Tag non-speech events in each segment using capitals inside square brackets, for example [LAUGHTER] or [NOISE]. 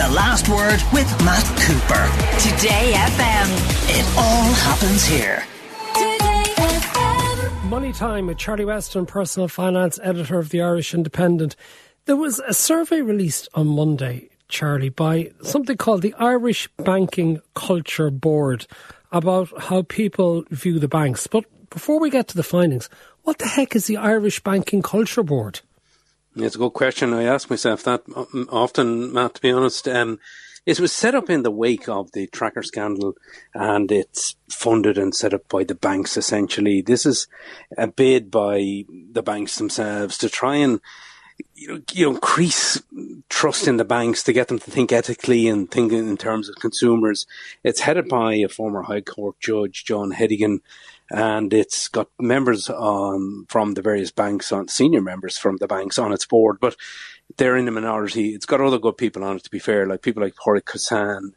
The Last Word with Matt Cooper. Today FM. It all happens here. Money Time with Charlie Weston, personal finance editor of the Irish Independent. There was a survey released on Monday, Charlie, by something called the Irish Banking Culture Board about how people view the banks. But before we get to the findings, what the heck is the Irish Banking Culture Board? It's a good question. I ask myself that often, Matt, to be honest. Um, it was set up in the wake of the tracker scandal and it's funded and set up by the banks essentially. This is a bid by the banks themselves to try and you know, you know, increase trust in the banks to get them to think ethically and think in terms of consumers. It's headed by a former High Court judge, John Hedigan, and it's got members um, from the various banks on senior members from the banks on its board. But they're in the minority. It's got other good people on it, to be fair, like people like Pádraig Kossan,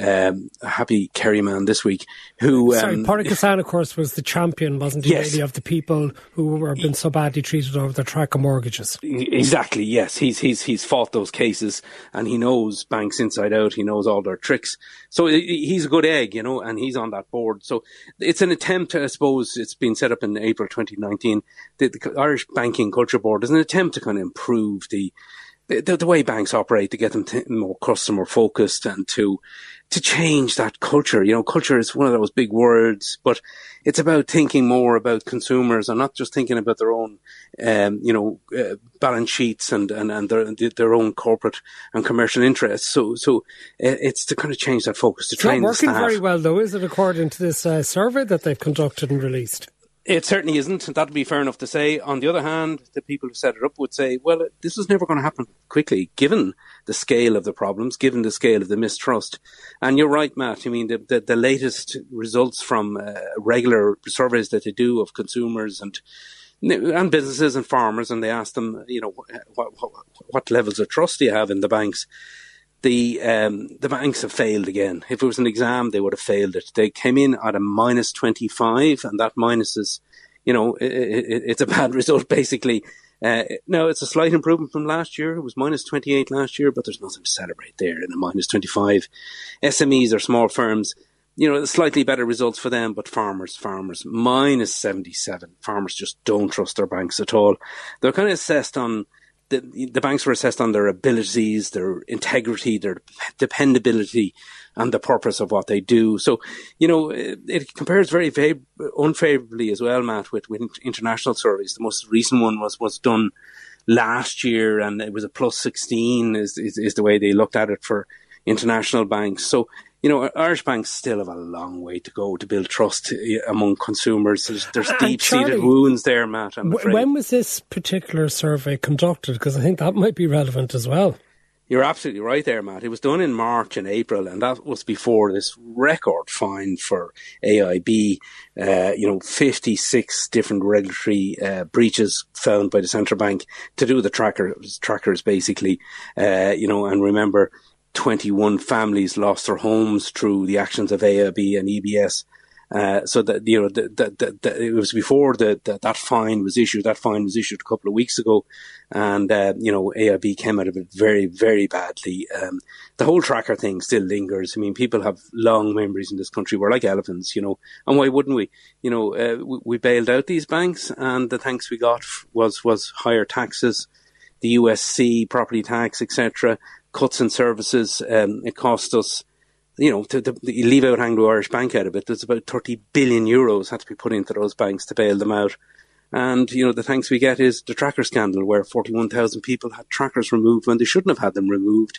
um, Happy Kerryman this week, who. Um, Sorry, Kossan, of course, was the champion, wasn't he, yes. really, of the people who were been so badly treated over their tracker mortgages? Exactly, yes. He's, he's, he's fought those cases and he knows banks inside out. He knows all their tricks. So he's a good egg, you know, and he's on that board. So it's an attempt, I suppose, it's been set up in April 2019. The, the Irish Banking Culture Board is an attempt to kind of improve the, the, the way banks operate to get them to more customer focused and to to change that culture. You know, culture is one of those big words, but it's about thinking more about consumers and not just thinking about their own, um, you know, uh, balance sheets and, and, and their, their own corporate and commercial interests. So, so uh, it's to kind of change that focus to it's train not working very well, though, is it? According to this uh, survey that they've conducted and released. It certainly isn't. That'd be fair enough to say. On the other hand, the people who set it up would say, well, this was never going to happen quickly, given the scale of the problems, given the scale of the mistrust. And you're right, Matt. I mean, the, the, the latest results from uh, regular surveys that they do of consumers and and businesses and farmers, and they ask them, you know, what, what, what levels of trust do you have in the banks? The um, the banks have failed again. If it was an exam, they would have failed it. They came in at a minus twenty five, and that minus is, you know, it, it, it's a bad [LAUGHS] result basically. Uh, no, it's a slight improvement from last year. It was minus 28 last year, but there's nothing to celebrate there in a minus 25. SMEs or small firms, you know, slightly better results for them, but farmers, farmers, minus 77. Farmers just don't trust their banks at all. They're kind of assessed on the, the banks were assessed on their abilities, their integrity, their dependability, and the purpose of what they do. So, you know, it, it compares very fav- unfavorably as well, Matt, with, with international surveys. The most recent one was, was done last year, and it was a plus 16 is, is, is the way they looked at it for international banks. So, you know, Irish banks still have a long way to go to build trust eh, among consumers. There's, there's deep seated wounds there, Matt. when was this particular survey conducted? Because I think that might be relevant as well. You're absolutely right there, Matt. It was done in March and April, and that was before this record fine for AIB. Uh, you know, 56 different regulatory uh, breaches found by the central bank to do with the trackers, trackers basically. Uh, you know, and remember, 21 families lost their homes through the actions of AIB and EBS. Uh, so that you know, it was before the, that fine was issued. That fine was issued a couple of weeks ago, and uh, you know, AIB came out of it very, very badly. Um, the whole tracker thing still lingers. I mean, people have long memories in this country. We're like elephants, you know, and why wouldn't we? You know, uh, we, we, bailed out these banks, and the thanks we got was was higher taxes, the USC property tax, etc cuts in services. Um, it cost us, you know, to, to, leave out Anglo Irish Bank out of it. There's about 30 billion euros had to be put into those banks to bail them out. And, you know, the thanks we get is the tracker scandal where 41,000 people had trackers removed when they shouldn't have had them removed.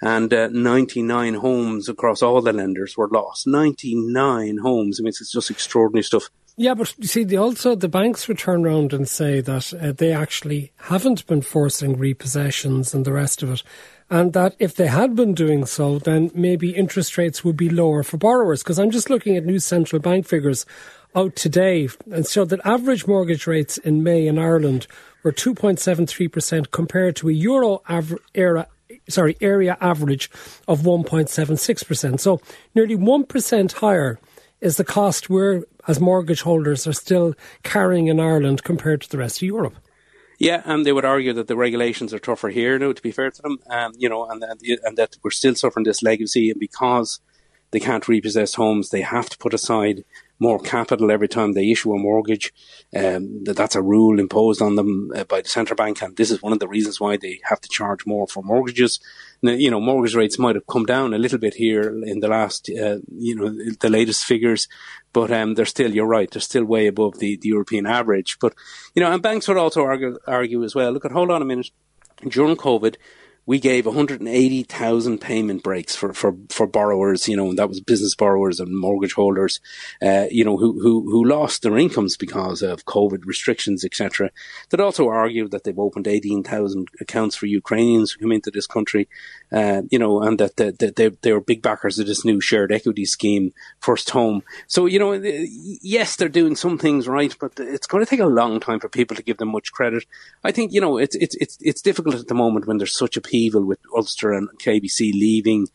And uh, 99 homes across all the lenders were lost. 99 homes. I mean, it's just extraordinary stuff. Yeah, but you see, the, also the banks would turn around and say that uh, they actually haven't been forcing repossessions and the rest of it and that if they had been doing so, then maybe interest rates would be lower for borrowers. Because I'm just looking at new central bank figures out today and show that average mortgage rates in May in Ireland were 2.73% compared to a euro aver- era sorry area average of 1.76%. So nearly 1% higher is the cost we're as mortgage holders are still carrying in Ireland compared to the rest of Europe. Yeah, and they would argue that the regulations are tougher here. No, to be fair to them, um, you know, and, and and that we're still suffering this legacy, and because they can't repossess homes, they have to put aside more capital every time they issue a mortgage. Um, that's a rule imposed on them uh, by the central bank, and this is one of the reasons why they have to charge more for mortgages. Now, you know, mortgage rates might have come down a little bit here in the last, uh, you know, the latest figures, but um, they're still, you're right, they're still way above the, the European average. But, you know, and banks would also argue, argue as well, look at, hold on a minute, during COVID, we gave 180,000 payment breaks for, for, for borrowers, you know, and that was business borrowers and mortgage holders, uh, you know, who, who, who lost their incomes because of COVID restrictions, etc. That also argued that they've opened 18,000 accounts for Ukrainians who come into this country, uh, you know, and that, that, that they, they were big backers of this new shared equity scheme, First Home. So, you know, yes, they're doing some things right, but it's going to take a long time for people to give them much credit. I think, you know, it's, it's, it's, it's difficult at the moment when there's such a upheaval with Ulster and KBC leaving.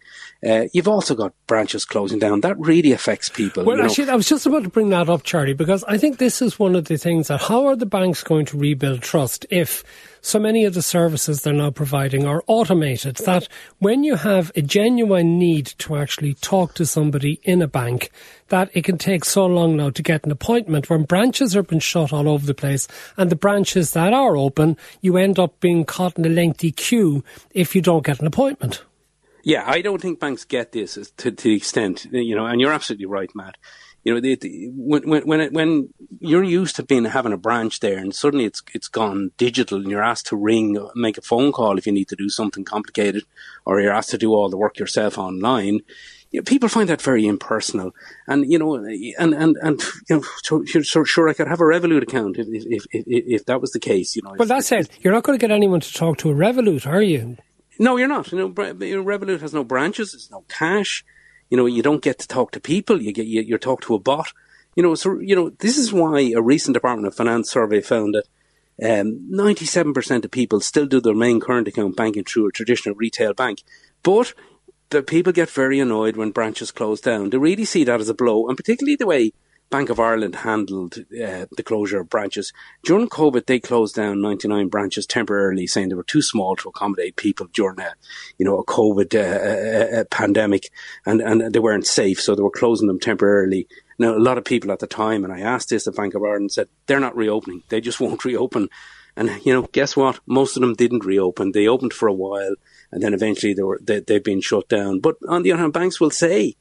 Uh, you've also got branches closing down. That really affects people. Well, actually, know. I was just about to bring that up, Charlie, because I think this is one of the things that how are the banks going to rebuild trust if so many of the services they're now providing are automated that when you have a genuine need to actually talk to somebody in a bank, that it can take so long now to get an appointment when branches have been shut all over the place and the branches that are open, you end up being caught in a lengthy queue if you don't get an appointment. Yeah, I don't think banks get this uh, to, to the extent, you know, and you're absolutely right, Matt you know, when when when, it, when you're used to being having a branch there, and suddenly it's it's gone digital, and you're asked to ring, make a phone call if you need to do something complicated, or you're asked to do all the work yourself online. You know, people find that very impersonal, and you know, and and and you know, so, so sure, I could have a Revolut account if if if, if that was the case. You know, well, that it. You're not going to get anyone to talk to a Revolut, are you? No, you're not. You know, Revolut has no branches. There's no cash. You know, you don't get to talk to people. You get you, you talk to a bot. You know, so you know this is why a recent Department of Finance survey found that um, 97% of people still do their main current account banking through a traditional retail bank. But the people get very annoyed when branches close down. They really see that as a blow, and particularly the way Bank of Ireland handled uh, the closure of branches. During COVID, they closed down 99 branches temporarily, saying they were too small to accommodate people during a, you know, a COVID uh, uh, uh, pandemic, and, and they weren't safe, so they were closing them temporarily. Now, a lot of people at the time, and I asked this at Bank of Ireland, said they're not reopening. They just [LAUGHS] won't reopen. And you know, guess what? Most of them didn't reopen. They opened for a while, and then eventually they were they, they've been shut down. But on the other hand, banks will say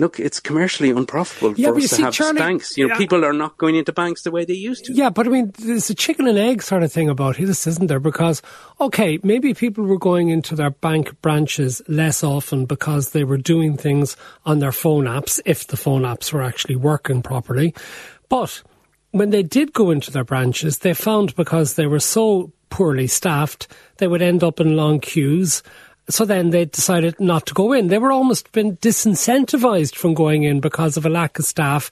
look, it's commercially unprofitable yeah, for us to see, have Charlie, banks. You know, yeah, people are not going into banks the way they used to. Yeah, but I mean, there's a chicken and egg sort of thing about this, isn't there? Because, okay, maybe people were going into their bank branches less often because they were doing things on their phone apps, if the phone apps were actually working properly. But when they did go into their branches, they found because they were so poorly staffed, they would end up in long queues so then they decided not to go in. They were almost been disincentivized from going in because of a lack of staff.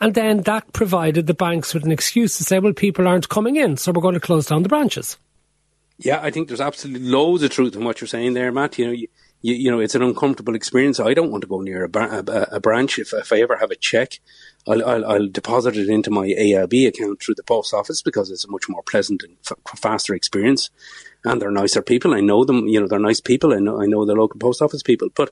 And then that provided the banks with an excuse to say, well, people aren't coming in, so we're going to close down the branches. Yeah, I think there's absolutely loads of truth in what you're saying there, Matt. You know, you, you, you know, it's an uncomfortable experience. I don't want to go near a, a, a branch. If, if I ever have a check, I'll, I'll, I'll, deposit it into my AIB account through the post office because it's a much more pleasant and f- faster experience and they're nicer people. I know them, you know, they're nice people. I know, I know the local post office people, but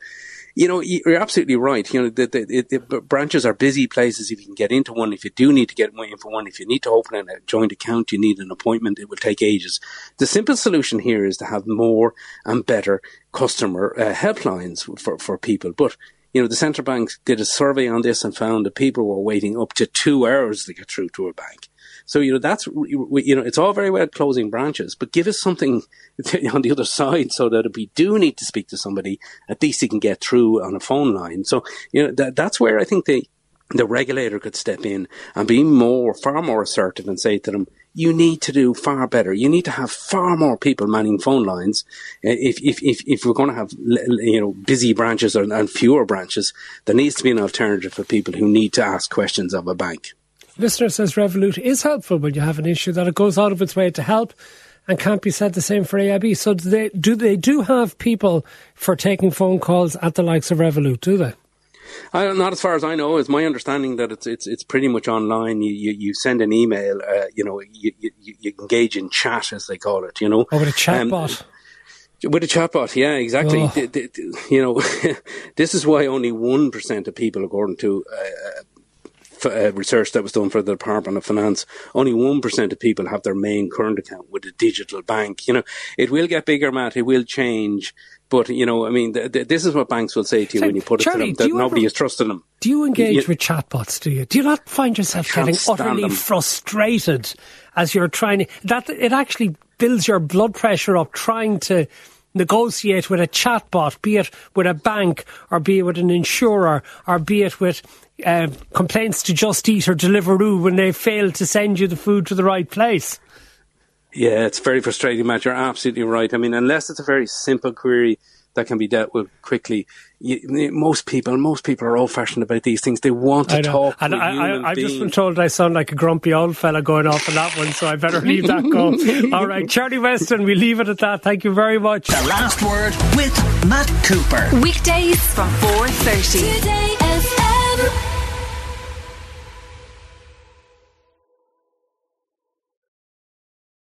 you know, you're absolutely right. You know, the, the, the, branches are busy places. If you can get into one, if you do need to get in for one, if you need to open a joint account, you need an appointment, it will take ages. The simple solution here is to have more and better customer uh, helplines for, for people. But, you know, the central bank did a survey on this and found that people were waiting up to two hours to get through to a bank. So, you know, that's, you know, it's all very well closing branches, but give us something [LAUGHS] on the other side so that if we do need to speak to somebody, at least he can get through on a phone line. So, you know, that, that's where I think the, the regulator could step in and be more, far more assertive and say to them, you need to do far better. You need to have far more people manning phone lines. Uh, if, if, if, if we're going to have, you know, busy branches and fewer branches, there needs to be an alternative for people who need to ask questions of a bank. Listener says Revolut is helpful when you have an issue that it goes out of its way to help and can't be said the same for AIB. So do they do they do have people for taking phone calls at the likes of Revolut, do they? I, not as far as I know. It's my understanding that it's it's it's pretty much online. You you, you send an email. Uh, you know, you, you, you engage in chat as they call it. You know, oh, with a chatbot. Um, with a chatbot, yeah, exactly. Oh. You know, [LAUGHS] this is why only one percent of people, according to uh, uh, research that was done for the Department of Finance, only 1% of people have their main current account with a digital bank. You know, it will get bigger, Matt. It will change. But, you know, I mean, th- th- this is what banks will say to you so, when you put Charlie, it to them, that nobody ever, is trusting them. Do you engage you, with chatbots, do you? Do you not find yourself getting utterly them. frustrated as you're trying to, that it actually builds your blood pressure up trying to negotiate with a chatbot, be it with a bank or be it with an insurer or be it with uh, complaints to Just Eat or Deliveroo when they fail to send you the food to the right place. Yeah, it's very frustrating, Matt. You're absolutely right. I mean, unless it's a very simple query that can be dealt with quickly. You, most people, most people are old-fashioned about these things. They want to talk. And I, have just been told I sound like a grumpy old fella going off on that one, so I better leave that go. [LAUGHS] All right, Charlie Weston, we leave it at that. Thank you very much. The last word with Matt Cooper. Weekdays from four thirty.